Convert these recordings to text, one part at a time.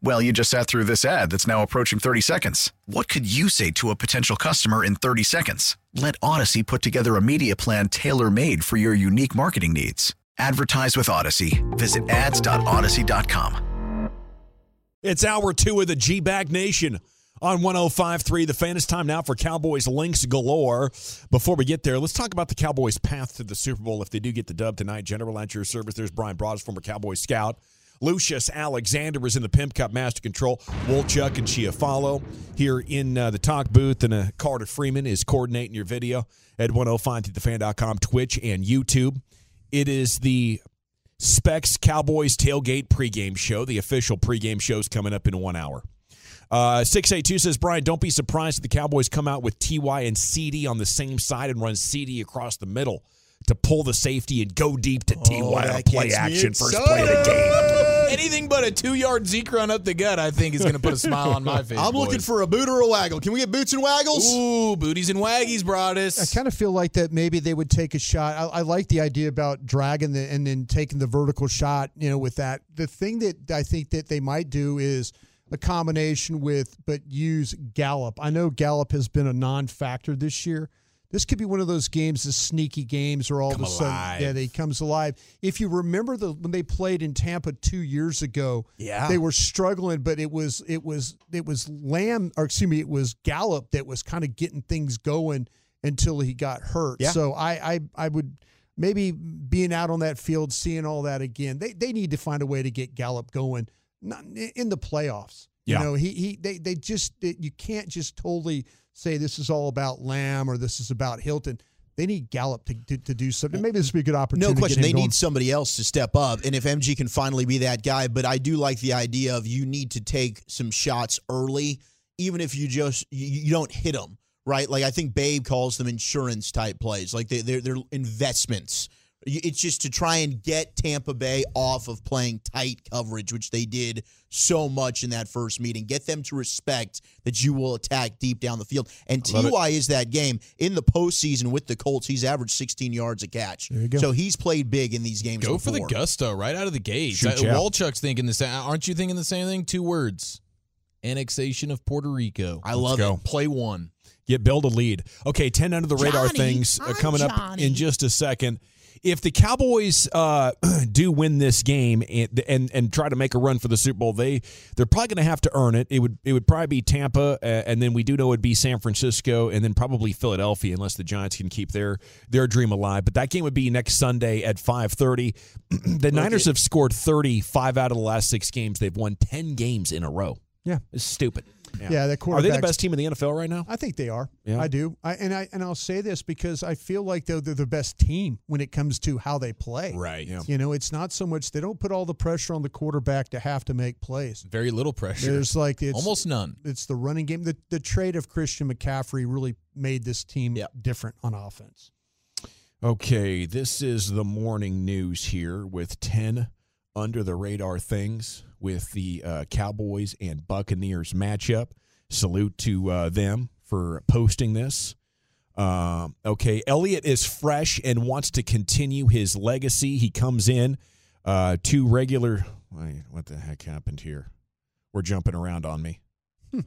Well, you just sat through this ad that's now approaching 30 seconds. What could you say to a potential customer in 30 seconds? Let Odyssey put together a media plan tailor made for your unique marketing needs. Advertise with Odyssey. Visit ads.odyssey.com. It's hour two of the G Bag Nation on 105.3. The fan is time now for Cowboys links galore. Before we get there, let's talk about the Cowboys' path to the Super Bowl if they do get the dub tonight. General at your service. There's Brian Broaddus, former Cowboy scout. Lucius Alexander is in the Pimp Cup Master Control. Wolchuk and Chiafalo here in uh, the talk booth, and uh, Carter Freeman is coordinating your video at 105thefan.com, Twitch, and YouTube. It is the Specs Cowboys Tailgate pregame show. The official pregame show is coming up in one hour. Uh, 682 says, Brian, don't be surprised if the Cowboys come out with TY and CD on the same side and run CD across the middle to pull the safety and go deep to TY Oh, on play action first play of the game. Anything but a two yard Zeke run up the gut, I think, is going to put a smile on my face. I'm looking for a boot or a waggle. Can we get boots and waggles? Ooh, booties and waggies brought I kind of feel like that maybe they would take a shot. I, I like the idea about dragging the and then taking the vertical shot. You know, with that, the thing that I think that they might do is a combination with, but use Gallup. I know Gallup has been a non-factor this year. This could be one of those games, the sneaky games, where all Come of a sudden, alive. yeah, they comes alive. If you remember the when they played in Tampa two years ago, Yeah. they were struggling, but it was it was it was Lamb, or excuse me, it was Gallup that was kind of getting things going until he got hurt. Yeah. So I, I I would maybe being out on that field, seeing all that again. They they need to find a way to get Gallup going not in the playoffs. Yeah. You know, he he they they just you can't just totally say this is all about Lamb or this is about Hilton. They need Gallup to, to, to do something. Maybe this would be a good opportunity. No question. They going. need somebody else to step up. And if MG can finally be that guy, but I do like the idea of you need to take some shots early, even if you just you, you don't hit them, right? Like I think Babe calls them insurance type plays. Like they, they're, they're investments. You- It's just to try and get Tampa Bay off of playing tight coverage, which they did so much in that first meeting. Get them to respect that you will attack deep down the field. And. Ty is that game in the postseason with the Colts. He's averaged 16 yards a catch. There you go. So he's played big in these games. Go for the gusto right out of the gate. Shoot Uh. Wolchuk's thinking the same. Aren't you thinking the same thing? Two words: annexation of Puerto Rico. I love go. it. Play one. Get build a lead. Okay, 10 under the radar Johnny, things uh, I'm coming up in just a second. If the Cowboys uh, do win this game and, and and try to make a run for the Super Bowl, they they're probably going to have to earn it. It would it would probably be Tampa, uh, and then we do know it'd be San Francisco, and then probably Philadelphia, unless the Giants can keep their their dream alive. But that game would be next Sunday at five thirty. the Niners have scored thirty five out of the last six games. They've won ten games in a row. Yeah. It's stupid. Yeah, that Are they the best team in the NFL right now? I think they are. Yeah. I do. I, and I and I'll say this because I feel like they're, they're the best team when it comes to how they play. Right. Yeah. You know, it's not so much they don't put all the pressure on the quarterback to have to make plays. Very little pressure. There's like it's Almost none. It's the running game. The the trade of Christian McCaffrey really made this team different on offense. Okay, this is the morning news here with 10 under the radar things with the uh, Cowboys and Buccaneers matchup. Salute to uh, them for posting this. Um, okay, Elliott is fresh and wants to continue his legacy. He comes in uh, two regular. What the heck happened here? We're jumping around on me.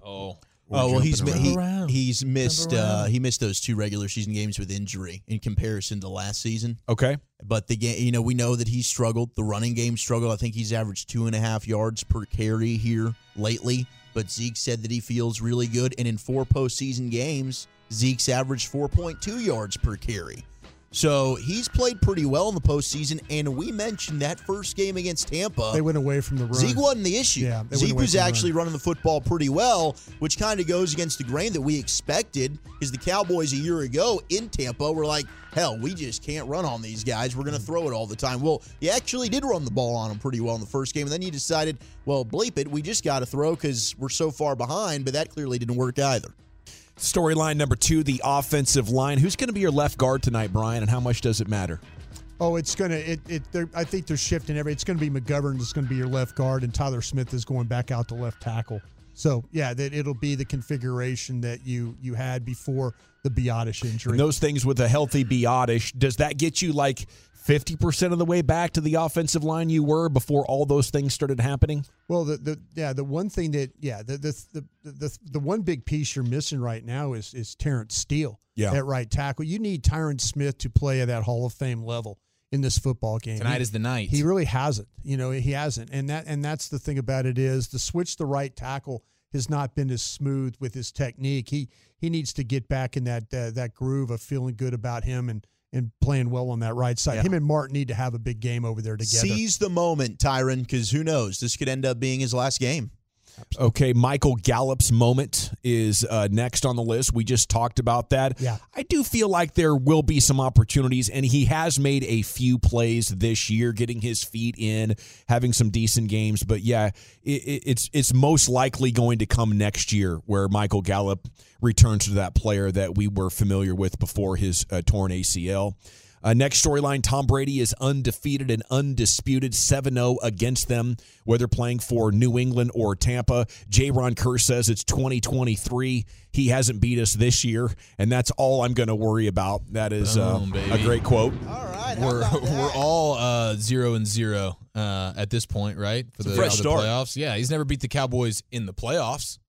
Oh. Oh well, he's around. he, he's missed uh, he missed those two regular season games with injury in comparison to last season. Okay. But the game, you know, we know that he struggled. The running game struggled. I think he's averaged two and a half yards per carry here lately. But Zeke said that he feels really good, and in four postseason games, Zeke's averaged four point two yards per carry. So he's played pretty well in the postseason. And we mentioned that first game against Tampa. They went away from the run. Zeke wasn't the issue. Yeah, Zeke was actually run. running the football pretty well, which kind of goes against the grain that we expected. Is the Cowboys a year ago in Tampa were like, hell, we just can't run on these guys. We're going to mm. throw it all the time. Well, you actually did run the ball on them pretty well in the first game, and then you decided, well, bleep it, we just got to throw because we're so far behind. But that clearly didn't work either. Storyline number two: the offensive line. Who's going to be your left guard tonight, Brian? And how much does it matter? Oh, it's gonna. It. I think they're shifting every. It's gonna be McGovern. It's gonna be your left guard, and Tyler Smith is going back out to left tackle. So yeah, that it'll be the configuration that you you had before the Biadasz injury. And those things with a healthy Biadasz, does that get you like fifty percent of the way back to the offensive line you were before all those things started happening? Well, the, the yeah, the one thing that yeah, the the, the the the one big piece you're missing right now is is Terence Steele Yeah. at right tackle. You need Tyron Smith to play at that Hall of Fame level in this football game. Tonight He- is the night. He really hasn't. You know, he hasn't. And that and that's the thing about it is the switch to right tackle has not been as smooth with his technique. He he needs to get back in that uh, that groove of feeling good about him and and playing well on that right side. Yeah. Him and Martin need to have a big game over there together. Seize the moment, Tyron, because who knows? This could end up being his last game. Okay, Michael Gallup's moment is uh, next on the list. We just talked about that. Yeah. I do feel like there will be some opportunities, and he has made a few plays this year, getting his feet in, having some decent games. But yeah, it, it, it's it's most likely going to come next year, where Michael Gallup returns to that player that we were familiar with before his uh, torn ACL. Uh, next storyline Tom Brady is undefeated and undisputed 7 0 against them, whether playing for New England or Tampa. Jayron Kearse says it's 2023. He hasn't beat us this year, and that's all I'm going to worry about. That is uh, Boom, a great quote. All right, we're we're all uh, zero and zero uh, at this point, right? For the, fresh the start. playoffs. Yeah, he's never beat the Cowboys in the playoffs.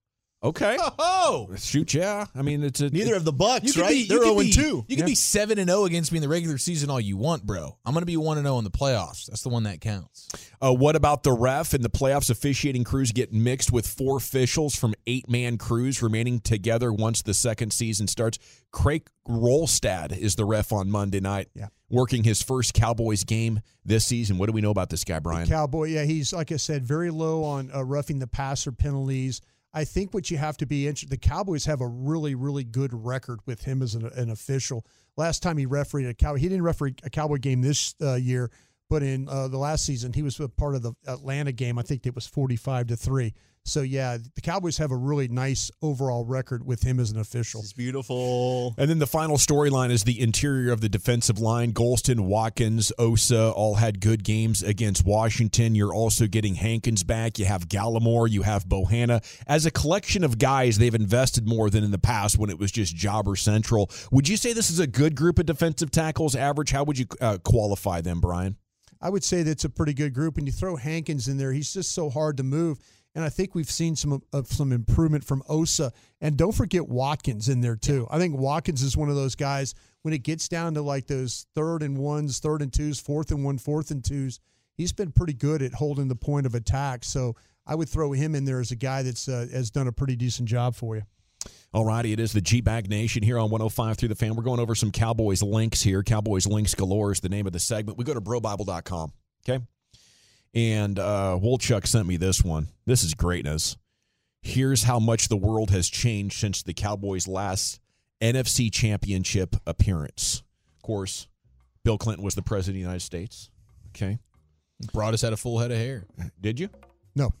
Okay. Oh, Shoot, yeah. I mean, it's a. Neither of the Bucks, you could right? be They're you could 0 be, 2. You can be seven and zero against me in the regular season all you want, bro. I'm gonna be one and zero in the playoffs. That's the one that counts. Uh, what about the ref and the playoffs officiating crews get mixed with four officials from eight man crews remaining together once the second season starts? Craig Wrolstad is the ref on Monday night, Yeah. working his first Cowboys game this season. What do we know about this guy, Brian? Cowboy, yeah, he's like I said, very low on uh, roughing the passer penalties. I think what you have to be interested. The Cowboys have a really, really good record with him as an, an official. Last time he refereed a Cowboy, he didn't referee a Cowboy game this uh, year, but in uh, the last season he was a part of the Atlanta game. I think it was forty-five to three. So yeah, the Cowboys have a really nice overall record with him as an official. It's beautiful. And then the final storyline is the interior of the defensive line. Golston, Watkins, Osa all had good games against Washington. You're also getting Hankins back. You have Gallimore. You have Bohanna. As a collection of guys, they've invested more than in the past when it was just jobber central. Would you say this is a good group of defensive tackles? Average? How would you uh, qualify them, Brian? I would say that's a pretty good group. And you throw Hankins in there, he's just so hard to move. And I think we've seen some of some improvement from Osa. And don't forget Watkins in there too. I think Watkins is one of those guys when it gets down to like those third and ones, third and twos, fourth and one, fourth and twos. He's been pretty good at holding the point of attack. So I would throw him in there as a guy that's uh, has done a pretty decent job for you. All righty, it is the G Bag Nation here on 105 through the fan. We're going over some Cowboys links here. Cowboys links galore is the name of the segment. We go to brobible.com. Okay. And uh, Wolchuk sent me this one. This is greatness. Here's how much the world has changed since the Cowboys' last NFC championship appearance. Of course, Bill Clinton was the president of the United States. Okay. Broaddus had a full head of hair. Did you? No,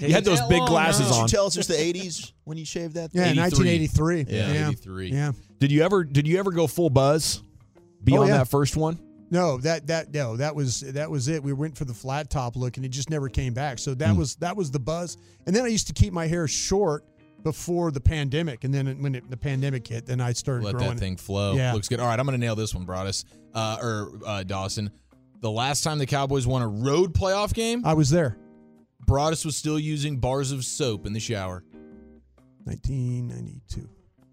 You had those big long, glasses huh? Did you on. tell us it's the 80s when you shaved that? yeah, 83. 1983. Yeah, 83. Yeah. Did you ever did you ever go full buzz beyond Oh, yeah. that first one? No, that that no, that was that was it. We went for the flat top look, and it just never came back. So that was that was the buzz. And then I used to keep my hair short before the pandemic, and then when it, the pandemic hit, then I started Let growing. that thing flow. Yeah. Looks good. All right, I'm going to nail this one, Broaddus. Uh, or uh, Dawson. The last time the Cowboys won a road playoff game, I was there, Broaddus was still using bars of soap in the shower. 1992.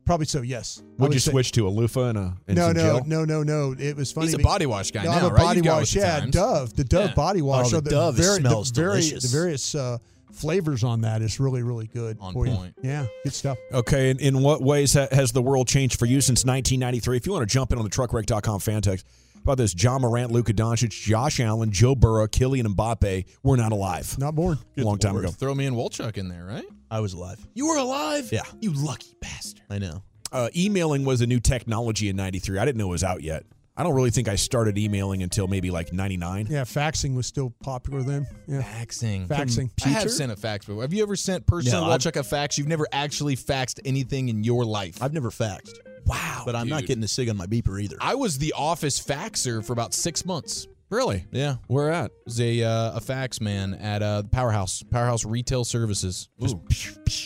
Probably so. Yes. I Would would you say- switch to a loofah and a and No, some no, gel? no, no, no. It was funny. He's a be- body wash guy No, now, I'm a right? body You've wash. with the Yeah, times. Dove. The Dove Yeah. body wash. Oh, the are Dove, it very, smells the very, delicious. The various uh, flavors on that is really really good. On for you. point. Yeah, good stuff. Okay, and in what ways ha- has the world changed for you since 1993? If you want to jump in on the truckwreck.com fan text about this, Ja Morant, Luka Doncic, Josh Allen, Joe Burrow, Kylian Mbappe were not alive. Not born. A long time Or ago. Throw me and Wolchuk in there, right? I was alive. You were alive? Yeah. You lucky bastard. I know. Uh, emailing was a new technology in 93. I didn't know it was out yet. I don't really think I started emailing until maybe like 99. Yeah, faxing was still popular then. Yeah, Faxing. faxing. I have sent a fax before. Have you ever sent personally No, I've- Wolchuk a fax? You've never actually faxed anything in your life. I've never faxed, wow. but I'm not getting a sig on my beeper either. I was the office faxer for about six months. Really? Yeah. Where at? was a uh, a fax man at uh, Powerhouse Powerhouse Retail Services. Just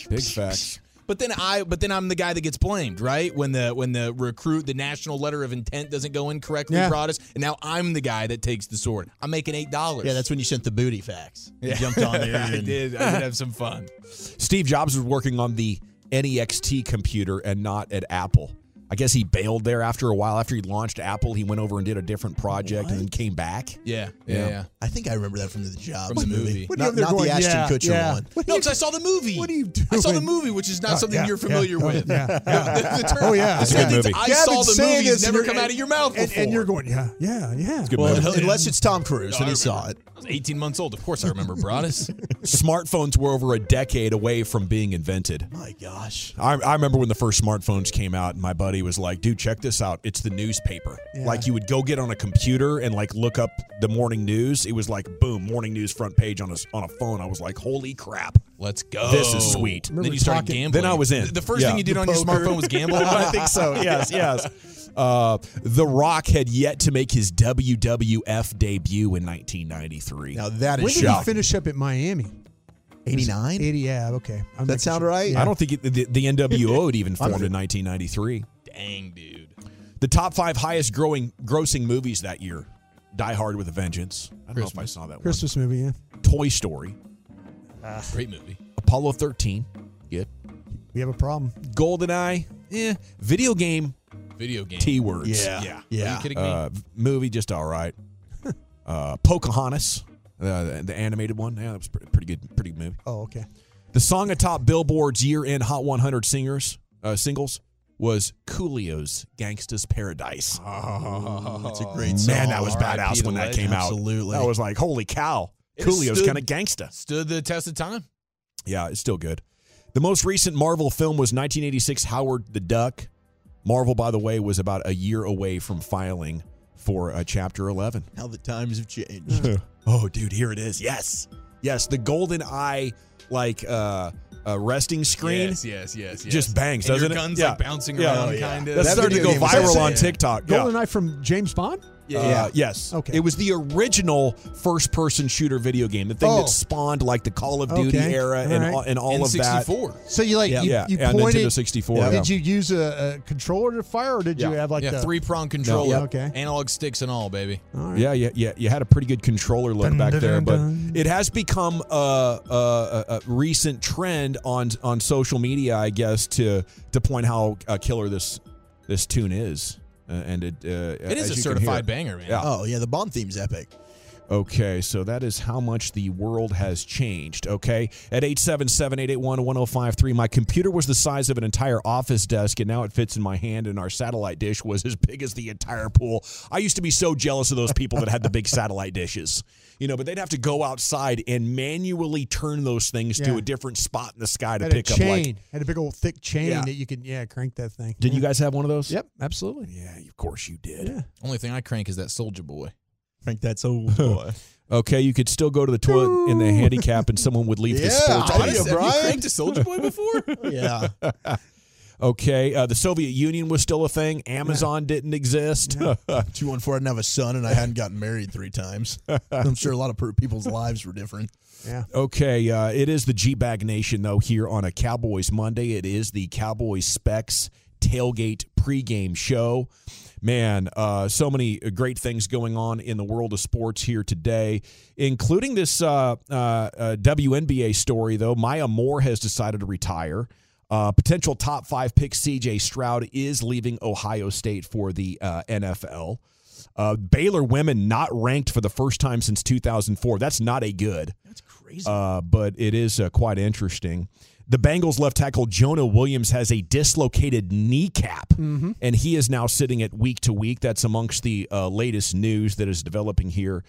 Big fax. But then I but then I'm the guy that gets blamed, right? When the when the recruit the national letter of intent doesn't go in correctly, Yeah. Broaddus, and now I'm the guy that takes the sword. I'm making eight dollars. yeah, that's when you sent the booty fax. You jumped on there. I did. I did have some fun. Steve Jobs was working on the NEXT computer and not at Apple. I guess he bailed there after a while. After he launched Apple, he went over and did a different project and then came back. Yeah, yeah, Yeah. yeah. I think I remember that from the job. From the movie. What Not, not going, the Ashton yeah, Kutcher yeah. one. What No, because I saw the movie. What are you doing? I saw the movie, which is not Oh, something yeah, you're familiar yeah, with. Yeah, yeah. The, the term, Oh, yeah. the It's a good movie. I Gavin's saw the movie. has this, never come you're- out of your mouth and, before. and you're going, yeah, yeah, yeah. good Well, movie. unless it's Tom Cruise No, and he saw it. I was 18 months old. Of course, I remember Broaddus. Smartphones were over a decade away from being invented. My gosh. I, I remember when the first smartphones came out, and my buddy was like, "Dude, check this out! It's the newspaper. Yeah. Like you would go get on a computer and like look up the morning news. It was like boom, morning news front page on a s- on a phone. I was like, holy crap! Let's go. This is sweet. Remember Then you started talking- gambling. Then I was in. The- The first Yeah. thing you did The on your smartphone was gamble. I think so. Yes, yes. Uh, the Rock had yet to make his WWF debut in 1993. Now that is When did he finish up at Miami? 89? 80, yeah, okay. I'm That sound sure. right? Yeah. I don't think it, the, the NWO had even formed in 1993. Dang, dude. The top five highest growing grossing movies that year: Die Hard with a Vengeance. I don't know if I saw that one. Christmas movie, yeah. Toy Story, Great movie. Apollo 13, good. We have a problem. GoldenEye, eh. Video game, Video game. T words. Yeah. yeah. Are you kidding me? Uh, movie, just all right. uh, Pocahontas, uh, the, the animated one. Yeah, that was pretty, pretty good. Pretty good movie. Oh, okay. The song atop Billboard's year-end Hot 100 singers uh, singles was Coolio's "Gangsta's Paradise." Oh, that's a great song. Man, that was badass when that came out. Absolutely. that was like, holy cow! It Coolio's stood- kind of gangsta. Stood the test of time. Yeah, it's still good. The most recent Marvel film was 1986 Howard the Duck. Marvel, by the way, was about a year away from filing for uh, Chapter 11. How the times have changed. Oh, dude, here it is. Yes, yes, the Golden Eye like uh, uh resting screen. Yes, yes, yes. yes. Just bangs, and doesn't your it? guns Yeah. like bouncing Yeah. around, yeah. kind of. That's That starting to go video game was viral so on sad. TikTok. Yeah. GoldenEye from James Bond? Uh, yes. Okay. It was the original first-person shooter video game, the thing Oh. that spawned like the Call of Duty Okay. era All and right. all, and all of that. N64. So you like Yeah. you, Yeah, you and pointed Nintendo 64. Did you use a, a controller to fire or did you have like yeah, the three prong controller. Yeah, okay. Analog sticks and all, baby. All right. Yeah, yeah, yeah. You had a pretty good controller look Dun, back dun, there, dun, but dun. it has become a, a, a, a recent trend on on social media, I guess, to to point how uh, killer this this tune is. Uh, and it uh, It is a certified banger, man. Yeah. oh, yeah. The Bond theme's epic. Okay, so that is how much the world has changed. Okay, at 877-881-1053, my computer was the size of an entire office desk, and now it fits in my hand. And our satellite dish was as big as the entire pool. I used to be so jealous of those people that had the big satellite dishes, you know. But they'd have to go outside and manually turn those things to a different spot in the sky to Had a pick up. chain. Like, had a big old thick chain Yeah. that you could yeah crank that thing. did you guys have one of those? Yep, absolutely. Yeah, of course you did. Yeah. Only thing I crank is that Soldier Boy. Frank, that's old boy. Okay, you could still go to the toilet in the handicap, and someone would leave the Yeah, sports. how do you- Have you Brian? cranked a Soldier Boy before? yeah. Okay, uh, the Soviet Union was still a thing. Amazon didn't exist. 214, I didn't have a son and I hadn't gotten married three times. I'm sure a lot of people's lives were different. Yeah. okay, uh, it is the G Bag Nation, though, here on a Cowboys Monday. It is the Cowboys Specs tailgate pregame show. Man, uh, so many great things going on in the world of sports here today, including this uh, uh, uh, WNBA story, though. Maya Moore has decided to retire. Uh, potential top five pick CJ Stroud is leaving Ohio State for the uh, NFL. Uh, Baylor women not ranked for the first time since 2004. That's not a good. That's crazy. Uh, but it is uh, quite interesting. The Bengals left tackle Jonah Williams has a dislocated kneecap, and he is now sitting at week to week. That's amongst the uh, latest news that is developing here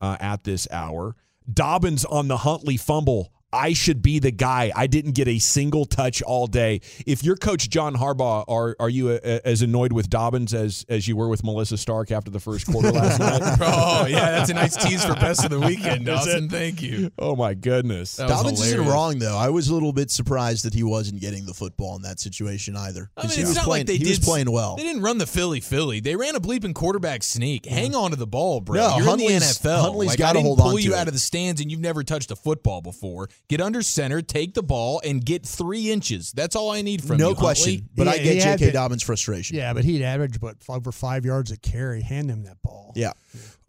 uh, at this hour. Dobbins on the Huntley fumble. I should be the guy. I didn't get a single touch all day. If you're Coach John Harbaugh, are are you uh as annoyed with Dobbins as as you were with Melissa Stark after the first quarter last night? oh yeah, that's a nice tease for best of the weekend, Dawson. Thank you. Oh my goodness! That was Dobbins isn't wrong though. I was a little bit surprised that he wasn't getting the football in that situation either. I 'Cause mean, he it's was not playing, like they he did. was playing well. They didn't run the Philly Philly. They ran a bleeping quarterback sneak. Hang on to the ball, bro. No, You're Huntley's- in the NFL. Huntley's like, gotta I didn't hold pull on you to out of the stands and you've never touched a football before. Get under center, take the ball, and get three inches. That's all I need from no you. No question. Huntley. But I get J.K. been- Dobbins' frustration. Yeah, but he'd average about over five yards a carry. Hand him that ball. Yeah.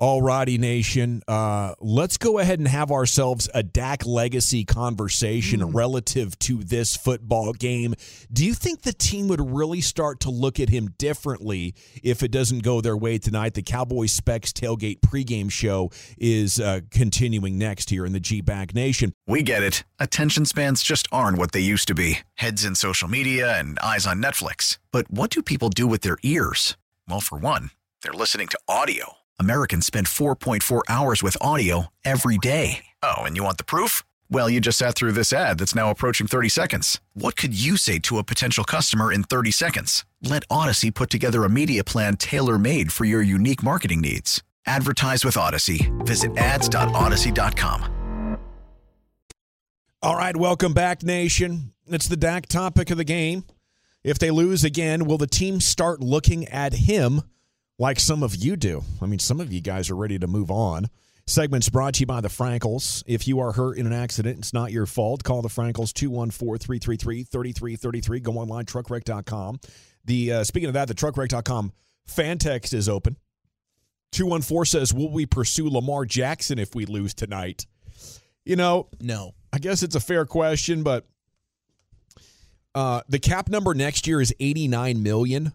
Alrighty, nation. Uh, let's go ahead and have ourselves a Dak legacy conversation relative to this football game. Do you think the team would really start to look at him differently if it doesn't go their way tonight? The Cowboys Specs Tailgate pregame show is uh, continuing next here in the G Bag Nation. We get it. Attention spans just aren't what they used to be heads in social media and eyes on Netflix. But what do people do with their ears? Well, for one, they're listening to audio. Americans spend 4.4 hours with audio every day. Oh, and you want the proof? Well, you just sat through this ad that's now approaching 30 seconds. What could you say to a potential customer in 30 seconds? Let Odyssey put together a media plan tailor made for your unique marketing needs. Advertise with Odyssey. Visit ads.odyssey.com. All right, welcome back, nation. It's the Dak topic of the game. If they lose again, will the team start looking at him like some of you do? I mean, some of you guys are ready to move on. Segments brought to you by the Frankels. If you are hurt in an accident, it's not your fault. Call the Frankels 214-333-3333. Go online truckwreck.com. The uh, speaking of that, the truckwreck.com fan text is open. 214 says, "Will we pursue Lamar Jackson if we lose tonight?" You know, No. I guess it's a fair question, but uh, the cap number next year is 89 million.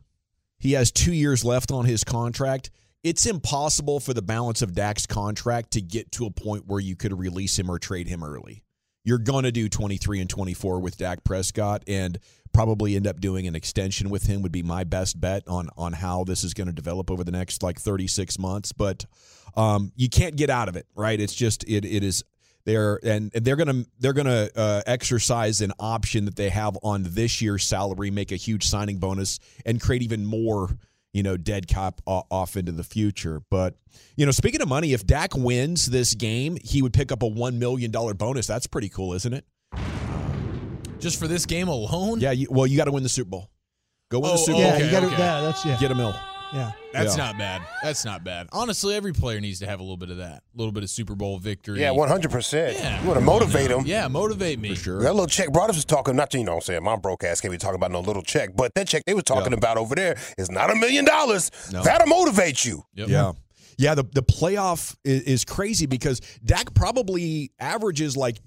He has two years left on his contract. It's impossible for the balance of Dak's contract to get to a point where you could release him or trade him early. You're going to do 23 and 24 with Dak Prescott and probably end up doing an extension with him would be my best bet on on how this is going to develop over the next like 36 months, but um, you can't get out of it, right? It's just it it is they're and and they're gonna they're gonna uh, exercise an option that they have on this year's salary, make a huge signing bonus, and create even more you know dead cap off into the future. But you know, speaking of money, if Dak wins this game, he would pick up a one million dollar bonus. That's pretty cool, isn't it? Just for this game alone? Yeah. You, well, you got to win the Super Bowl. Go win Oh, the Super oh, Bowl. yeah, okay, you got to. okay. Yeah, that's yeah, Get a mill. Yeah. That's Yeah. not bad. That's not bad. Honestly, every player needs to have a little bit of that. A little bit of Super Bowl victory. Yeah, one hundred percent. Yeah. You want to motivate them. Yeah, motivate me. For sure. That little check Brothers was talking, not to, you know what I'm saying, my broke ass can't be talking about no little check, but that check they were talking Yeah. about over there is not a million dollars. No. That'll motivate you. Yep. Yeah. Yeah, the, the playoff is, is crazy because Dak probably averages like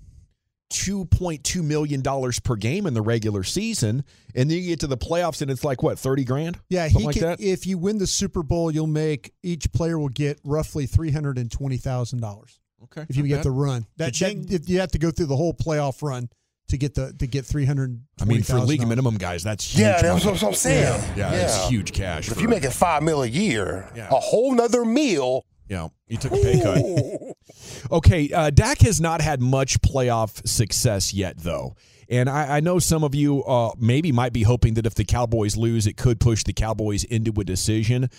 $2.2 million per game in the regular season. And then you get to the playoffs and it's like, what, 30 grand? Yeah, Something he like can. that? If you win the Super Bowl, you'll make each player will get roughly three hundred and twenty thousand dollars Okay. if you get the run. That, that if you have to go through the whole playoff run to get the to get three hundred. I mean, for league minimum guys, that's huge. Yeah, that's money. what I'm saying. Yeah, that's huge cash. But if you're making five mil a year, Yeah. a whole nother meal. Yeah, you took a pay cut. Okay, uh, Dak has not had much playoff success yet, though. And I, I know some of you uh, maybe might be hoping that if the Cowboys lose, it could push the Cowboys into a decision.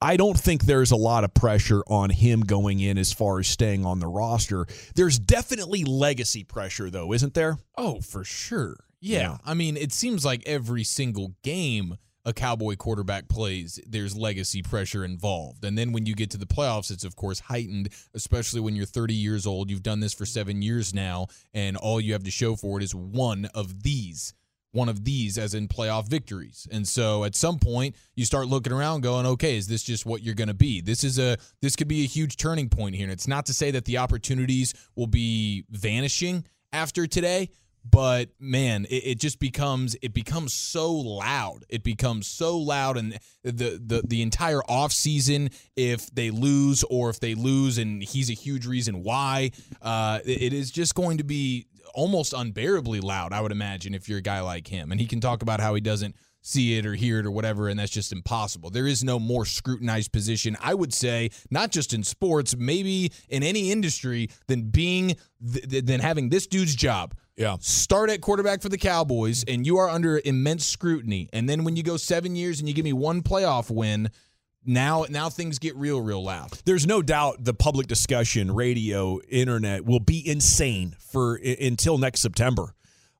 I don't think there's a lot of pressure on him going in as far as staying on the roster. There's definitely legacy pressure, though, isn't there? Oh, for sure. Yeah. Yeah. I mean, it seems like every single game a Cowboy quarterback plays, there's legacy pressure involved. And then when you get to the playoffs, it's of course heightened, especially when you're 30 years old. You've done this for seven years now, and all you have to show for it is one of these. One of these, as in playoff victories, and so at some point you start looking around, going, "Okay, is this just what you're going to be? This is a this could be a huge turning point here." And it's not to say that the opportunities will be vanishing after today, but man, it, it just becomes it becomes so loud. It becomes so loud, and the the the entire off season, if they lose or if they lose, and he's a huge reason why, uh, it- is just going to be almost unbearably loud. I would imagine if you're a guy like him, and he can talk about how he doesn't see it or hear it or whatever, and that's just impossible. There is no more scrutinized position, I would say, not just in sports, maybe in any industry, than being th- than having this dude's job. Yeah. Start at quarterback for the Cowboys, and you are under immense scrutiny. And then when you go seven years and you give me one playoff win, now now things get real, real loud. There's no doubt the public discussion, radio, internet will be insane for i- until next September.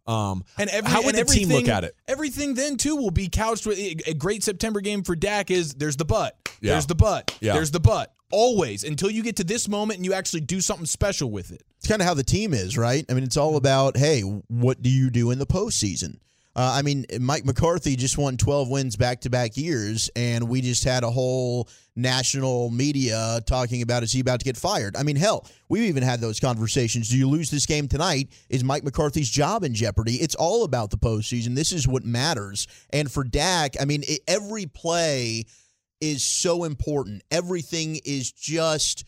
Um, And every, how would the team look at it? Everything then too will be couched with a great September game for Dak is there's the butt. Yeah. There's the butt. Yeah. There's the butt. Always until you get to this moment and you actually do something special with it. It's kind of how the team is, right? I mean, it's all about, hey, what do you do in the postseason? Uh, I mean, Mike McCarthy just won 12 wins back to back years, and we just had a whole national media talking about is he about to get fired? I mean, hell, we've even had those conversations. Do you lose this game tonight? Is Mike McCarthy's job in jeopardy? It's all about the postseason. This is what matters. And for Dak, I mean, it, every play is so important. Everything is just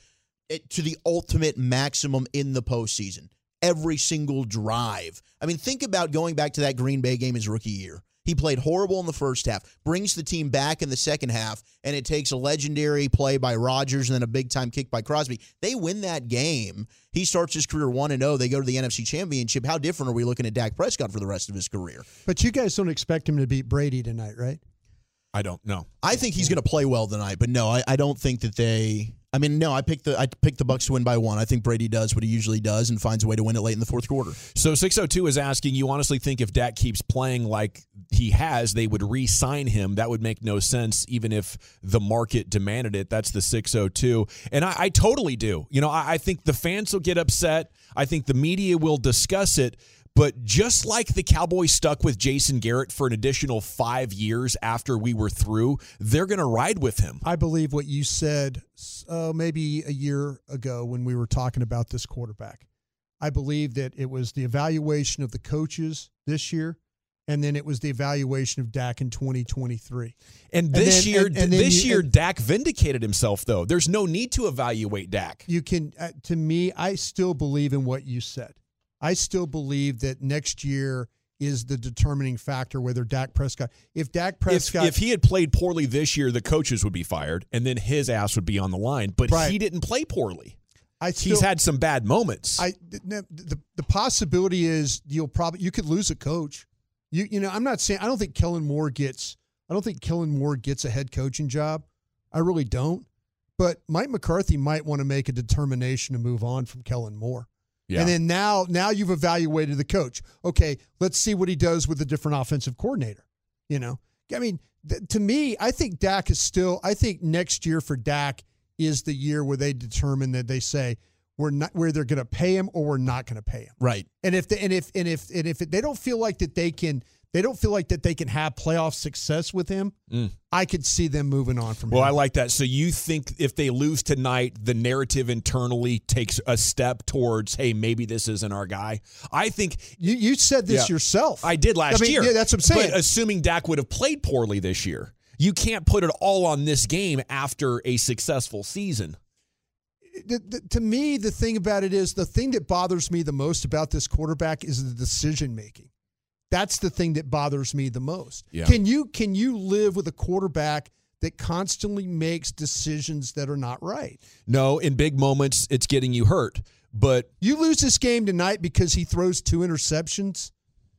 Eh, to the ultimate maximum in the postseason. Every single drive. I mean, think about going back to that Green Bay game his rookie year. He played horrible in the first half, brings the team back in the second half, and it takes a legendary play by Rodgers and then a big time kick by Crosby. They win that game. He starts his career 1 0. They go to the NFC Championship. How different are we looking at Dak Prescott for the rest of his career? But you guys don't expect him to beat Brady tonight, right? I don't know. I think he's going to play well tonight, but no, I, I don't think that they. I mean, no, I picked the I picked the Bucks to win by one. I think Brady does what he usually does and finds a way to win it late in the fourth quarter. So 602 is asking, you honestly think if Dak keeps playing like he has, they would re sign him? That would make no sense, even if the market demanded it. That's the 602. And I, I totally do. You know, I, I think the fans will get upset. I think the media will discuss it. But just like the Cowboys stuck with Jason Garrett for an additional five years after we were through, they're going to ride with him. I believe what you said uh, maybe a year ago when we were talking about this quarterback. I believe that it was the evaluation of the coaches this year, and then it was the evaluation of Dak in 2023. And And this then- year, and- and this you- year, and- Dak vindicated himself. Though there's no need to evaluate Dak. You can, uh, to me, I still believe in what you said. I still believe that next year is the determining factor whether Dak Prescott, if Dak if, Prescott, if he had played poorly this year, the coaches would be fired, and then his ass would be on the line. But Right. he didn't play poorly. I still, He's had some bad moments. I the, the the possibility is you'll probably you could lose a coach. You you know I'm not saying I don't think Kellen Moore gets I don't think Kellen Moore gets a head coaching job. I really don't. But Mike McCarthy might want to make a determination to move on from Kellen Moore. Yeah. And then now now you've evaluated the coach. Okay, let's see what he does with a different offensive coordinator. You know, I mean, th- to me, I think Dak is still. I think next year for Dak is the year where they determine that they say we're not where they're going to pay him or we're not going to pay him. Right. And if they, and if and if and if they don't feel like that they can they don't feel like that they can have playoff success with him, I could see them moving on from Mm. well, him. I like that. So you think if they lose tonight, the narrative internally takes a step towards, hey, maybe this isn't our guy. I think you you said this Yeah. yourself. I did last I mean, year. Yeah, that's what I'm saying. But assuming Dak would have played poorly this year, you can't put it all on this game after a successful season. the, the, to me, the thing about it is the thing that bothers me the most about this quarterback is the decision making. That's the thing that bothers me the most. Yeah. Can you can you live with a quarterback that constantly makes decisions that are not right? No, in big moments, it's getting you hurt. But You lose this game tonight because he throws two interceptions.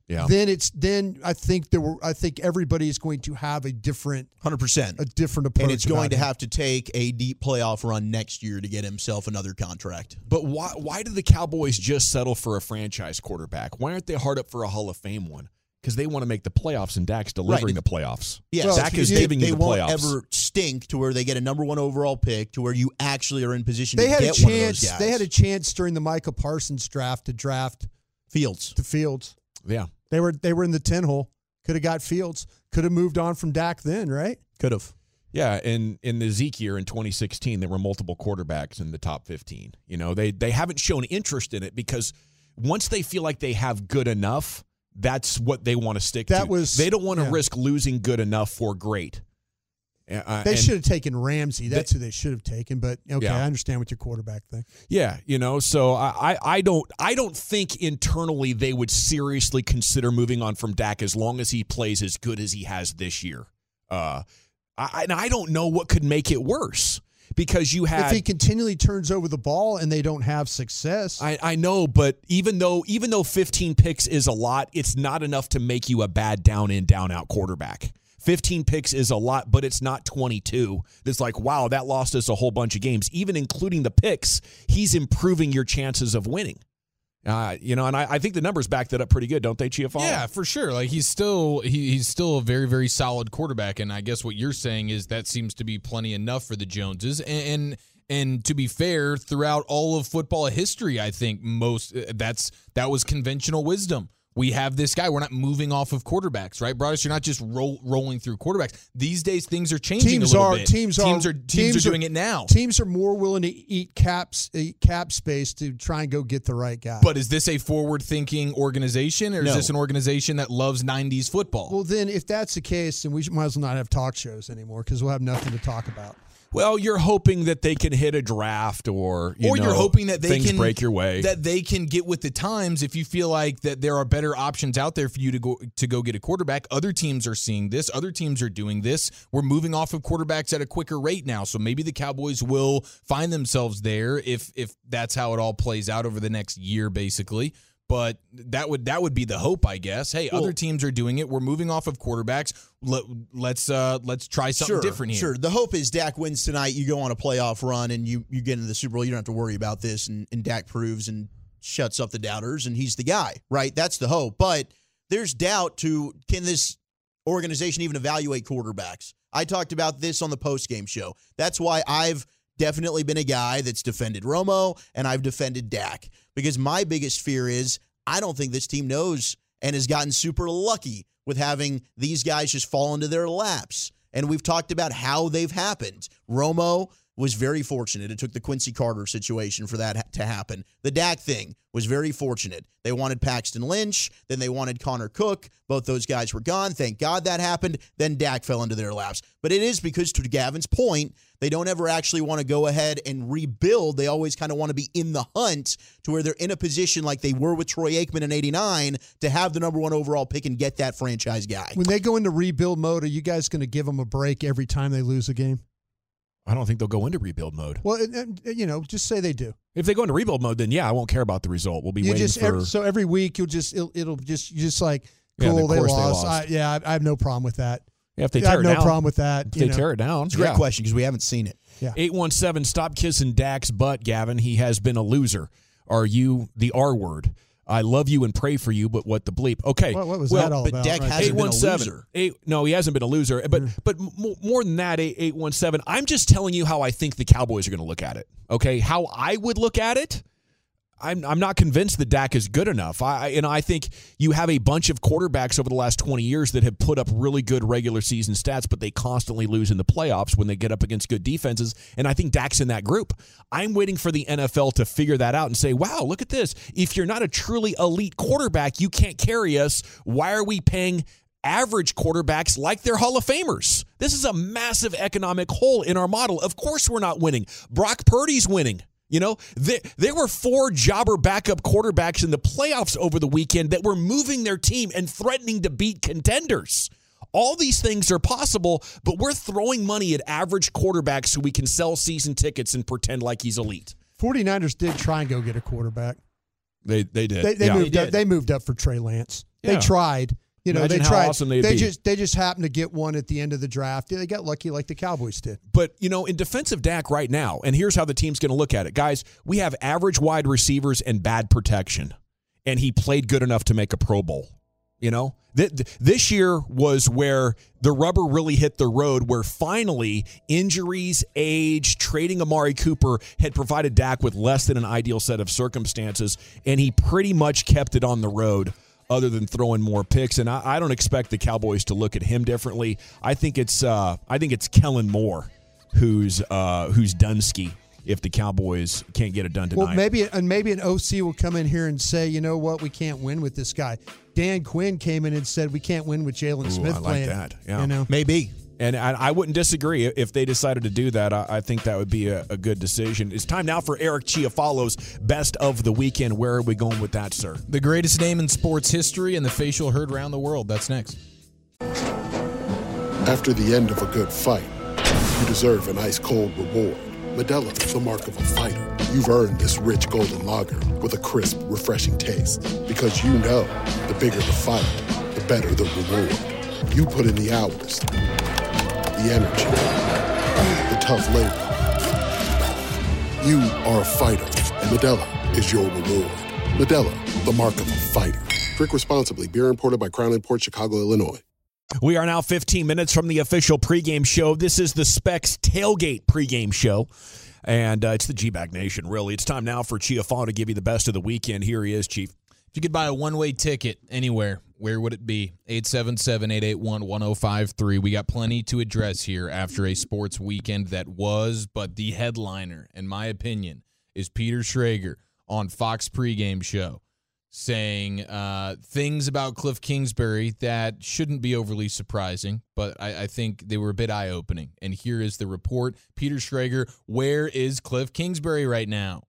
Yeah, Then it's then I think there were I think everybody is going to have a different 100%. a different approach. and it's going to him. have to take a deep playoff run next year to get himself another contract. But why why did the Cowboys just settle for a franchise quarterback? Why aren't they hard up for a Hall of Fame one? Because they want to make the playoffs, and Dak's delivering Right. the playoffs. Yeah, Well, Dak is they, giving they you the playoffs. They won't ever stink to where they get a number one overall pick to where you actually are in position They to had a get one of those chance. They had a chance during the Micah Parsons draft to draft Fields. to Fields. Yeah, They were they were in the ten hole. Could have got Fields. Could have moved on from Dak then, right? Could have. yeah. In in the Zeke year in 2016, there were multiple quarterbacks in the top 15. You know, they they haven't shown interest in it because once they feel like they have good enough, that's what they want to stick to. That was- they don't want to yeah. risk losing good enough for great. Uh, They and- should have taken Ramsey. That's who they should have taken. But okay, Yeah. I understand with your quarterback thing. Yeah, you know, so I, I, I don't I don't think internally they would seriously consider moving on from Dak as long as he plays as good as he has this year. Uh, I, and I don't know what could make it worse because you had if he continually turns over the ball and they don't have success, I, I know, but even though even though 15 picks is a lot, it's not enough to make you a bad down in down out quarterback. 15 picks is a lot, but it's not 22. It's like, wow, that lost us a whole bunch of games. Even including the picks, he's improving your chances of winning. Uh, you know, and I, I think the numbers back that up pretty good, don't they, Chiafalo? Yeah, for sure. Like he's still he, he's still a very very solid quarterback, and I guess what you're saying is that seems to be plenty enough for the Joneses. And and, and to be fair, throughout all of football history, I think most uh, that's that was conventional wisdom. We have this guy. We're not moving off of quarterbacks, right, Broaddus? You're not just roll, rolling through quarterbacks. These days, things are changing teams a little are bit. teams are teams are teams, are doing it now. Teams are more willing to eat caps eat cap space to try and go get the right guy. But is this a forward-thinking organization, or is this an organization that loves '90s football? well, then if that's the case, then we might as well not have talk shows anymore because we'll have nothing to talk about. Well, you're hoping that they can hit a draft or you or know, you're hoping that they things can break your way. that they can get with the times if you feel like that there are better options out there for you to go to go get a quarterback. Other teams are seeing this. Other teams are doing this. We're moving off of quarterbacks at a quicker rate now. So maybe the cowboys will find themselves there if if that's how it all plays out over the next year basically but that would that would be the hope i guess hey other teams are doing it we're moving off of quarterbacks Let, let's uh let's try something sure, different here Sure. The hope is Dak wins tonight. You go on a playoff run and you you get into the Super Bowl. You don't have to worry about this. And, and Dak proves and shuts up the doubters, and he's the guy, right? That's the hope. But there's doubt to can this organization even evaluate quarterbacks? I talked about this on the post game show. That's why I've definitely been a guy that's defended Romo and I've defended Dak because my biggest fear is I don't think this team knows and has gotten super lucky with having these guys just fall into their laps. And we've talked about how they've happened. Romo was very fortunate. It took the Quincy Carter situation for that to happen. The Dak thing was very fortunate. They wanted Paxton Lynch, then they wanted Connor Cook. Both those guys were gone. Thank God that happened. Then Dak fell into their laps. But it is because, to Gavin's point, they don't ever actually want to go ahead and rebuild. They always kind of want to be in the hunt to where they're in a position like they were with Troy Aikman in 89 to have the number one overall pick and get that franchise guy. When they go into rebuild mode, are you guys going to give them a break every time they lose a game? I don't think they'll go into rebuild mode. Well, and- and, uh, you know, just say they do. If they go into rebuild mode, then yeah, I won't care about the result. We'll be You waiting just for. every, so every week you'll just it'll, it'll just you just like cool of they, course they lost. lost. I, yeah, I, I have no problem with that. Yeah, if they I tear have it no down, problem with that. If they know. tear it down, It's a great yeah. question because we haven't seen it. 817, stop kissing Dak's butt, Gavin. He has been a loser. Are you the R word? I love you and pray for you, but what the bleep? Okay. What, what was well, that all but about? Dak right hasn't there? been a 817. loser. Eight, no, he hasn't been a loser. But mm. but m- more than that, eight- 817. I'm just telling you how I think the Cowboys are going to look at it. Okay, how I would look at it. I'm I'm not convinced that Dak is good enough. I know I think you have a bunch of quarterbacks over the last 20 years that have put up really good regular season stats, but they constantly lose in the playoffs when they get up against good defenses. And I think Dak's in that group. I'm waiting for the NFL to figure that out and say, "Wow, look at this! If you're not a truly elite quarterback, you can't carry us. Why are we paying?" Average quarterbacks like they're Hall of Famers. This is a massive economic hole in our model. Of course, we're not winning. Brock Purdy's winning. You know, there, there were four jobber backup quarterbacks in the playoffs over the weekend that were moving their team and threatening to beat contenders. All these things are possible, but we're throwing money at average quarterbacks so we can sell season tickets and pretend like he's elite. 49ers did try and go get a quarterback. They they did. They, they Yeah. moved up. They moved up for Trey Lance. Yeah. They tried. You know, Imagine they how tried. awesome they'd they be. just they just happened to get one at the end of the draft. They got lucky, like the Cowboys did. But, you know, in defense of Dak right now, and here's how the team's going to look at it. Guys, we have average wide receivers and bad protection. And he played good enough to make a Pro Bowl. You know, Th- th- this year was where the rubber really hit the road, where finally injuries, age, trading Amari Cooper had provided Dak with less than an ideal set of circumstances. And he pretty much kept it on the road other than throwing more picks. And I, I don't expect the Cowboys to look at him differently. I think it's uh, I think it's Kellen Moore who's uh, who's Dunsky if the Cowboys can't get it done tonight. Well, maybe and maybe an OC will come in here and say, you know what, we can't win with this guy. Dan Quinn came in and said we can't win with Jalen Smith I like playing. that. Yeah. You know, Maybe. And I, I wouldn't disagree if they decided to do that. I, I think that would be a, a good decision. It's time now for Eric Chiafalo's best of the weekend. Where are we going with that, sir? The greatest name in sports history and the facial heard around the world. That's next. After the end of a good fight, you deserve an ice cold reward. Modelo is the mark of a fighter. You've earned this rich golden lager with a crisp, refreshing taste. Because you know the bigger the fight, the better the reward. You put in the hours, the energy, the tough labor. You are a fighter, and Modelo is your reward. Modelo, the mark of a fighter. Drink responsibly. Beer imported by Crown Port Chicago, Illinois. We are now 15 minutes from the official pregame show. This is the Specs Tailgate pregame show. And uh, it's the G Bag Nation, really. It's time now for Chia Chiafalo to give you the best of the weekend. Here he is, Chief. If you could buy a one way ticket anywhere, where would it be? 877 881 1053. We got plenty to address here after a sports weekend that was, but the headliner, in my opinion, is Peter Schrager on Fox pregame show saying uh, things about Cliff Kingsbury that shouldn't be overly surprising, but I, I think they were a bit eye opening. And here is the report Peter Schrager, where is Cliff Kingsbury right now?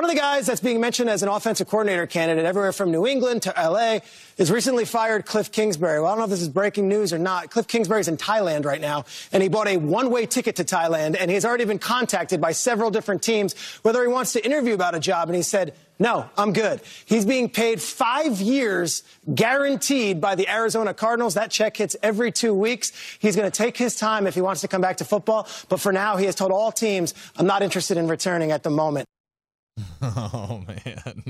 One of the guys that's being mentioned as an offensive coordinator candidate everywhere from New England to LA is recently fired Cliff Kingsbury. Well, I don't know if this is breaking news or not. Cliff Kingsbury's in Thailand right now, and he bought a one-way ticket to Thailand, and he's already been contacted by several different teams whether he wants to interview about a job, and he said, no, I'm good. He's being paid five years guaranteed by the Arizona Cardinals. That check hits every two weeks. He's going to take his time if he wants to come back to football. But for now, he has told all teams, I'm not interested in returning at the moment. Oh, man.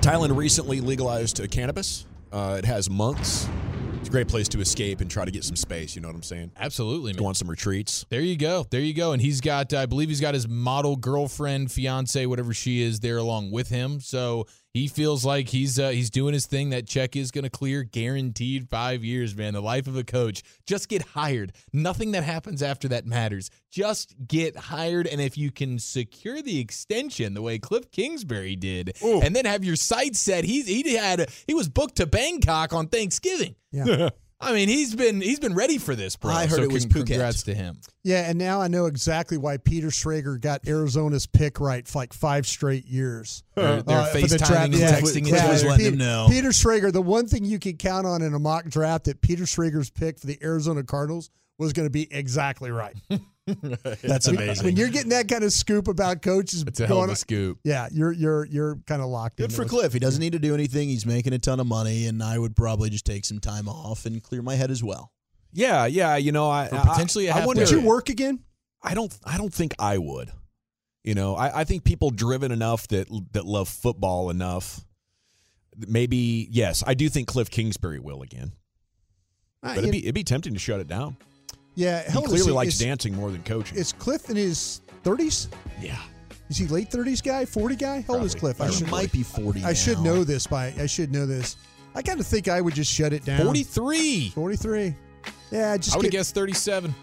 Thailand recently legalized cannabis. Uh, it has monks. It's a great place to escape and try to get some space. You know what I'm saying? Absolutely, man. Go on some retreats. There you go. There you go. And he's got, I believe he's got his model girlfriend, fiance, whatever she is, there along with him. So he feels like he's uh, he's doing his thing. That check is going to clear, guaranteed five years, man. The life of a coach. Just get hired. Nothing that happens after that matters. Just get hired, and if you can secure the extension the way Cliff Kingsbury did, and then have your sights set, he he had he was booked to Bangkok on Thanksgiving. Yeah. I mean, he's been he's been ready for this, bro. I heard so it was con- Phuket. Congrats to him. Yeah, and now I know exactly why Peter Schrager got Arizona's pick right for like five straight years. They're, they're Uh, for the FaceTiming draft. and Yeah. texting each Yeah. other. was letting him know. Peter Schrager, the one thing you can count on in a mock draft that Peter Schrager's pick for the Arizona Cardinals was going to be exactly right. That's amazing. when you're getting that kind of scoop about coaches It's a hell of going a scoop. Yeah, you're you're you're kind of locked in. Good for Cliff. He doesn't need to do anything. He's making a ton of money, and I would probably just take some time off and clear my head as well. Yeah, yeah. You know, I For I- potentially a I, half wonder. Would you work again? I don't. I don't think I would. You know, I, I think people driven enough that that love football enough. Maybe yes, I do think Cliff Kingsbury will again, Uh, but it'd be it'd be tempting to shut it down. Yeah, He how old is clearly likes is, dancing more than coaching. Is Cliff in his 30s? yeah, Is he late 30s guy? 40 guy? How old is Cliff? I He should might be 40 I should know this by I should know this. I kind of think I would just shut it down. Forty three. 43. Yeah, just I would guessed thirty seven.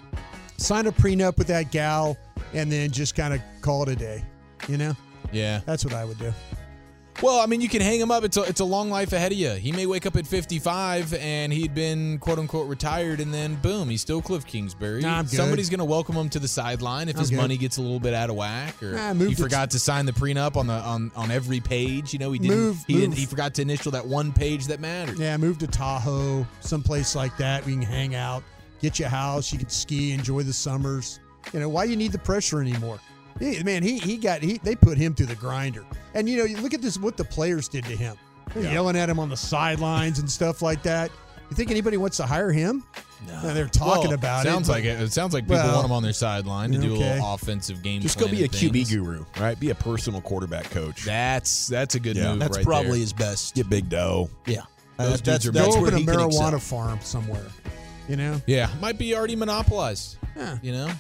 sign a prenup with that gal and then just kind of call it a day. You know, Yeah. that's what I would do. Well, I mean, you can hang him up. It's a it's a long life ahead of you. He may wake up at fifty five and he'd been quote unquote retired, and then boom, he's still Cliff Kingsbury. Nah. Somebody's gonna welcome him to the sideline if I'm his good. money gets a little bit out of whack, or Nah, he to- forgot to sign the prenup on the on on every page. You know, he didn't. Move- he didn't. He forgot to initial that one page that mattered. Yeah, move to Tahoe, someplace like that. We can hang out, get you a house. You can ski, enjoy the summers. You know, why you need the pressure anymore? He, man, he he got he they put him through the grinder. And you know, you look at this what the players did to him. They're yelling at him on the sidelines and stuff like that. You think anybody wants to hire him? No, they're talking Well, about it. sounds like it. It sounds like people Well, want him on their sideline to do a little offensive game. just go be a QB things. guru, right? Be a personal quarterback coach. That's that's a good Yeah. move. That's right probably there. his best. Get big dough. Yeah. Those That's, dudes that's, are Go that's big. where open a he marijuana excel. farm somewhere. You know? yeah, might be already monopolized. Yeah. You know,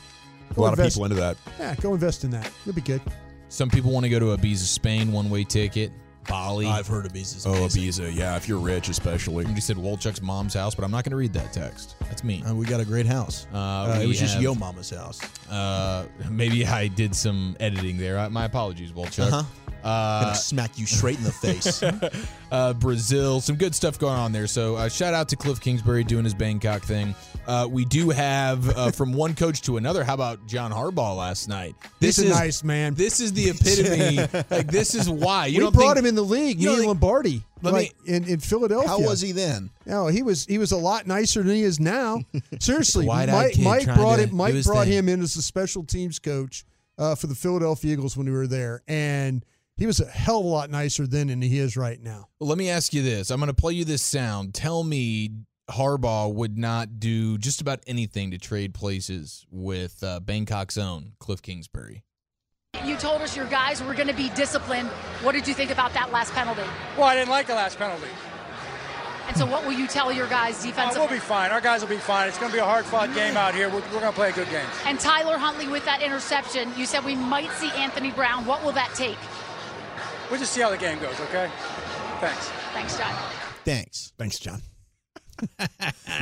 A lot of people into that. Yeah, go invest in that. It'll be good. some people want to go to Ibiza, Spain, one way ticket. Bali. I've heard Ibiza's Oh, amazing. Ibiza. Yeah, if you're rich, especially. Somebody said Wolchuk's mom's house, but I'm not going to read that text. That's me. Uh, we got a great house. Uh, Uh, it was just have- Yo Mama's house. Uh, maybe I did some editing there. I- My apologies, Wolchuk. Uh-huh. Uh, Gonna smack you straight in the face. uh, Brazil, some good stuff going on there. So uh, shout out to Cliff Kingsbury doing his Bangkok thing. Uh, we do have uh, from one coach to another. How about John Harbaugh last night? He's a nice man. This is the epitome. like this is why you we don't brought think, him in the league, you me don't Lombardi, Let me- in, in Philadelphia. How was he then? No, he was he was a lot nicer than he is now. Seriously, Mike, Mike brought it. Mike brought thing. him in as a special teams coach uh, for the Philadelphia Eagles when we were there, and he was a hell of a lot nicer then than he is right now. Well, let me ask you this. I'm going to play you this sound. Tell me Harbaugh would not do just about anything to trade places with uh, Bangkok's own Cliff Kingsbury. You told us your guys were going to be disciplined. What did you think about that last penalty? Well, I didn't like the last penalty. And so, what will you tell your guys Uh, defensively? we'll be fine. Our guys will be fine. It's going to be a hard-fought game out here. We're, we're going to play a good game. and Tyler Huntley with that interception, you said we might see Anthony Brown. What will that take? We'll just see how the game goes, okay? Thanks. Thanks, John. Thanks. Thanks, John.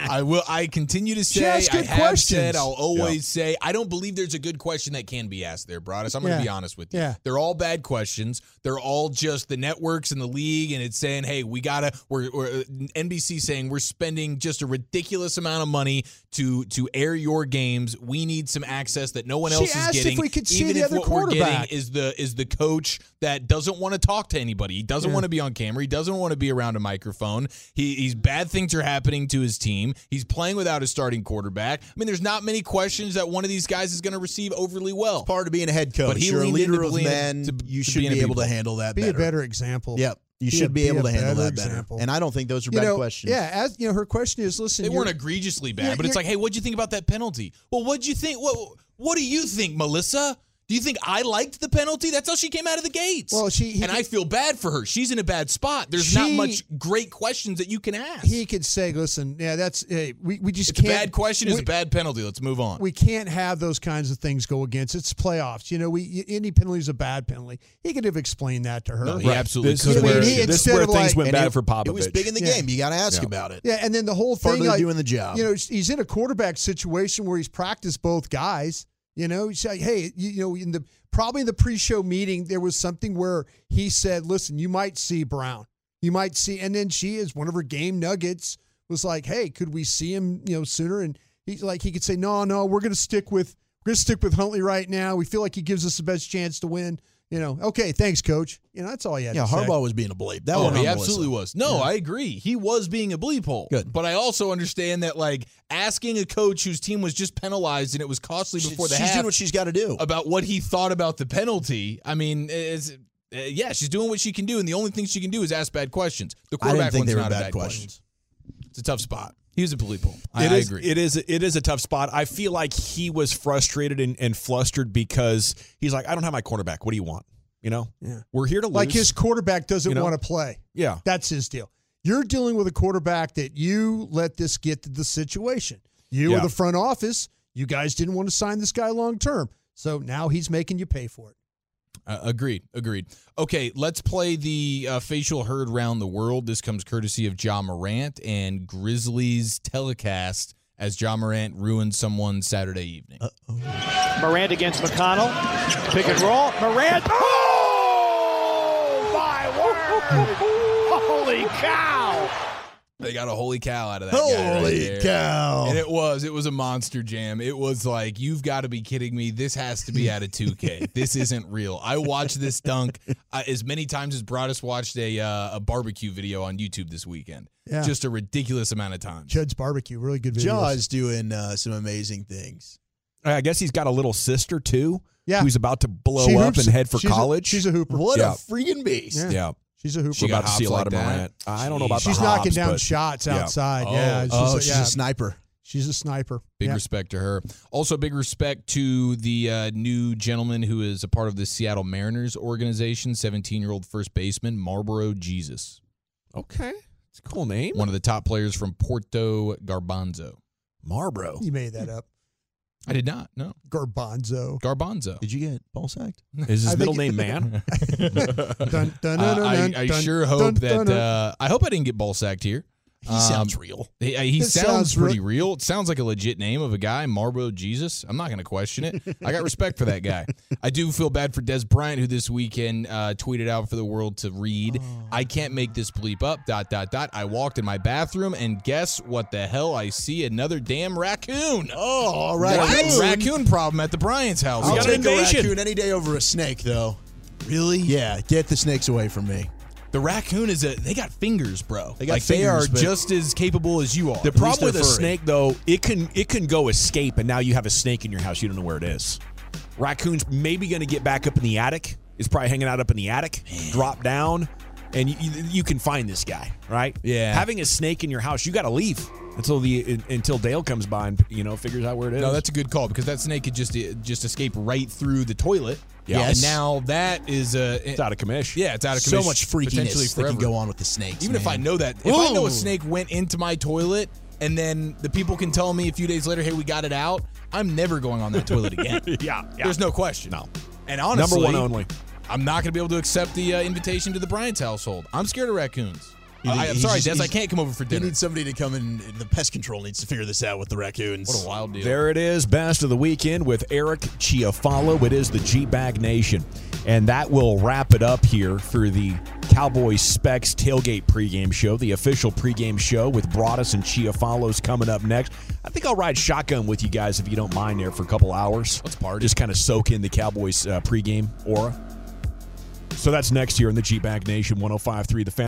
I will. I continue to She say. asked I good have questions. said. I'll always say. I don't believe there's a good question that can be asked there, Broaddus. I'm going to Yeah. be honest with you. Yeah. They're all bad questions. They're all just the networks and the league, and it's saying, "Hey, we gotta." We're, we're uh, NBC saying we're spending just a ridiculous amount of money to to air your games. We need some access that no one She else is asked if getting. we could see even the if other what we're getting quarterback. is the is the coach that doesn't want to talk to anybody. He doesn't Yeah. want to be on camera. He doesn't want to be around a microphone. He, he's bad things are happening to his team. He's playing without a starting quarterback. I mean, there's not many questions that one of these guys is going to receive overly well. Part of being a head coach. But he You're a leader of men. to- you should be able people. to handle that Be better. a better example. Yep. You Be should be be able to handle better that better. example. And I don't think those are You bad know, questions. yeah. As you know, her question is, listen, They weren't egregiously bad, Yeah, but it's like, hey, what'd you think about that penalty? Well, what'd you think? What What do you think, Melissa? Do you think I liked the penalty? That's how she came out of the gates. Well, she- he and could- I feel bad for her. She's in a bad spot. There's not much great questions that you can ask. he could say, listen, yeah, that's hey, we we just it's a can't. bad question. It's we- a bad penalty. Let's move on. we can't have those kinds of things go against. It's playoffs. You know, we any penalty is a bad penalty. He could have explained that to her. No, he absolutely This could is have. I mean, where, he- this is where things like- went bad it, for Popovich. It was big in the Yeah. game. You got to ask Yeah. about it. Yeah, and then the whole thing of like, doing the job. You know, he's in a quarterback situation where he's practiced both guys. You know, he's like, hey, you, you know, in the probably in the pre-show meeting there was something where he said, "Listen, you might see Brown, you might see," and then she, is one of her game nuggets, was like, "Hey, could we see him? You know, sooner?" And he's like, he could say, "No, no, we're to stick with we're to stick with Huntley right now. We feel like he gives us the best chance to win." You know, okay, thanks, coach. You know, that's all you had Yeah, to say. Harbaugh was being a bleep. That oh, one he absolutely was. No, I agree. He was being a bleep hole. Good. But I also understand that, like, asking a coach whose team was just penalized and it was costly She- before the she's half doing what she's got to do. about what he thought about the penalty. I mean, is uh, yeah, she's doing what she can do, and the only thing she can do is ask bad questions. The quarterback one's not bad bad questions. question. It's a tough spot. He was a bleep hole. I, It I agree. It is. It is a tough spot. I feel like he was frustrated and, and flustered because he's like, I don't have my quarterback. What do you want? You know, Yeah. we're here to lose. like his quarterback doesn't You know? want to play. yeah. That's his deal. You're dealing with a quarterback that you let this get to the situation. You Yeah. were the front office. You guys didn't want to sign this guy long term. So now he's making you pay for it. Uh, agreed. Agreed. Okay, let's play the uh, facial herd round the world. This comes courtesy of Ja Morant and Grizzlies telecast as Ja Morant ruined someone Saturday evening. Morant against McConnell. Pick and roll. Morant. Oh, my word. Holy cow. They got a holy cow out of that guy right Holy there. cow. And it was, it was a monster jam. It was like, you've got to be kidding me. This has to be out of 2K. this isn't real. I watched this dunk uh, as many times as Broaddus watched a uh, a barbecue video on YouTube this weekend. Yeah. Just a ridiculous amount of times. Judd's barbecue, really good videos. Jaws doing uh, some amazing things. I guess he's got a little sister too. Yeah. who's about to blow She up hoops- and head for she's a- college. she's a hooper. What Yeah. a freaking beast. Yeah. yeah. She's a hooper. She We're got about to see a hops lot like of that? Morant. I don't know about She's the knocking hops, down but- shots yeah. outside. Oh. yeah, she's, Oh, a, she's yeah. a sniper. She's a sniper. Big Yeah. respect to her. Also, big respect to the uh, new gentleman who is a part of the Seattle Mariners organization, 17 year old first baseman, Marlboro Jesus. Okay, it's a cool name. One of the top players from Porto Garbanzo. Marlboro. You made that up. I did not. No. Garbanzo. Garbanzo. Did you get ball sacked? Is his middle name Man? Dun, dun, Uh, I, I sure hope dun, that. dun. Uh, I hope I didn't get ball sacked here. He sounds real. He, he sounds, sounds pretty real. real. It sounds like a legit name of a guy, Marbo Jesus. I'm not going to question it. I got respect for that guy. I do feel bad for Dez Bryant, who this weekend uh, tweeted out for the world to read. I can't make this bleep up. Dot dot dot. I walked in my bathroom and guess what the hell I see? Another damn raccoon. Oh, all right. Raccoon, raccoon problem at the Bryant's house. I'll got an take a raccoon any day over a snake, though. really? Yeah, get the snakes away from me. The raccoon is a. They got fingers, bro. They got like they are just as capable as you are. The problem with a furry. snake, though, it can it can go escape, and now you have a snake in your house. You don't know where it is. Raccoon's maybe going to get back up in the attic. Is probably hanging out up in the attic. Drop down, and you, you, you can find this guy, right? Yeah. Having a snake in your house, you got to leave until the until Dale comes by and you know figures out where it is. No, that's a good call because that snake could just just escape right through the toilet. Yeah. And now that is uh, it's out of commission. yeah, it's out of commission. So much potentially freakiness that can go on with the snakes. Even if I know that, if I know a snake went into my toilet and then the people can tell me a few days later, "Hey, we got it out," I'm never going on that toilet again. yeah, yeah. There's no question. No. And honestly, Number one only. I'm not going to be able to accept the uh, invitation to the Bryant's household. I'm scared of raccoons. You think I, am sorry, just- Des. I can't come over for dinner. You need somebody to come in. The pest control needs to figure this out with the raccoons. What a wild deal. There it is, best of the weekend with Eric Chiafalo. It is the G Bag Nation. And that will wrap it up here for the Cowboys Specs tailgate pregame show, the official pregame show with Broaddus and Chiafalos coming up next. I think I'll ride shotgun with you guys if you don't mind there for a couple hours. Let's party. Just kind of soak in the Cowboys uh, pregame aura. So that's next year in the G Bag Nation 1053 The Fan.